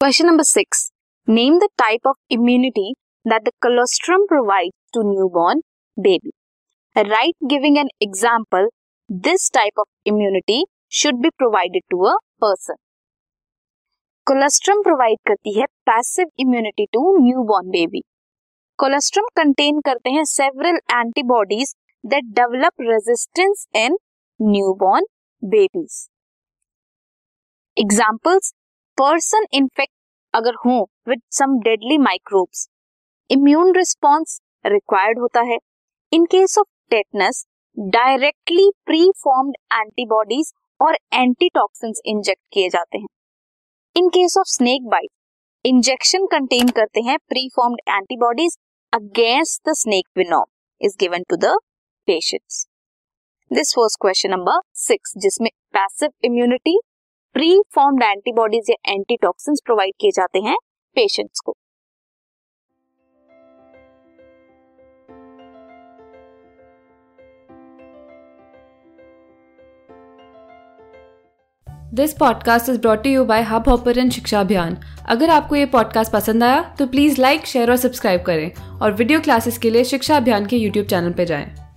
Question number six. Name the type of immunity that the colostrum provides to newborn baby. Write giving an example. This type of immunity should be provided to a person. Colostrum provide करती है passive immunity to newborn baby colostrum contain करते हैं several antibodies that develop resistance in newborn babies examples person infect अगर हो with some deadly microbes immune response required होता है. In case of tetanus directly pre formed antibodies और antitoxins inject किए जाते हैं. In case of snake bite injection contain करते हैं pre formed antibodies against the snake venom is given to the patients this was question number six जिसमें passive immunity pre formed antibodies या antitoxins provide किए जाते हैं patients को this podcast is brought you by Hubhopper शिक्षा अभियान अगर आपको ये पॉडकास्ट पसंद आया तो प्लीज़ लाइक शेयर और सब्सक्राइब करें और वीडियो क्लासेस के लिए शिक्षा अभियान के यूट्यूब चैनल पर जाएँ।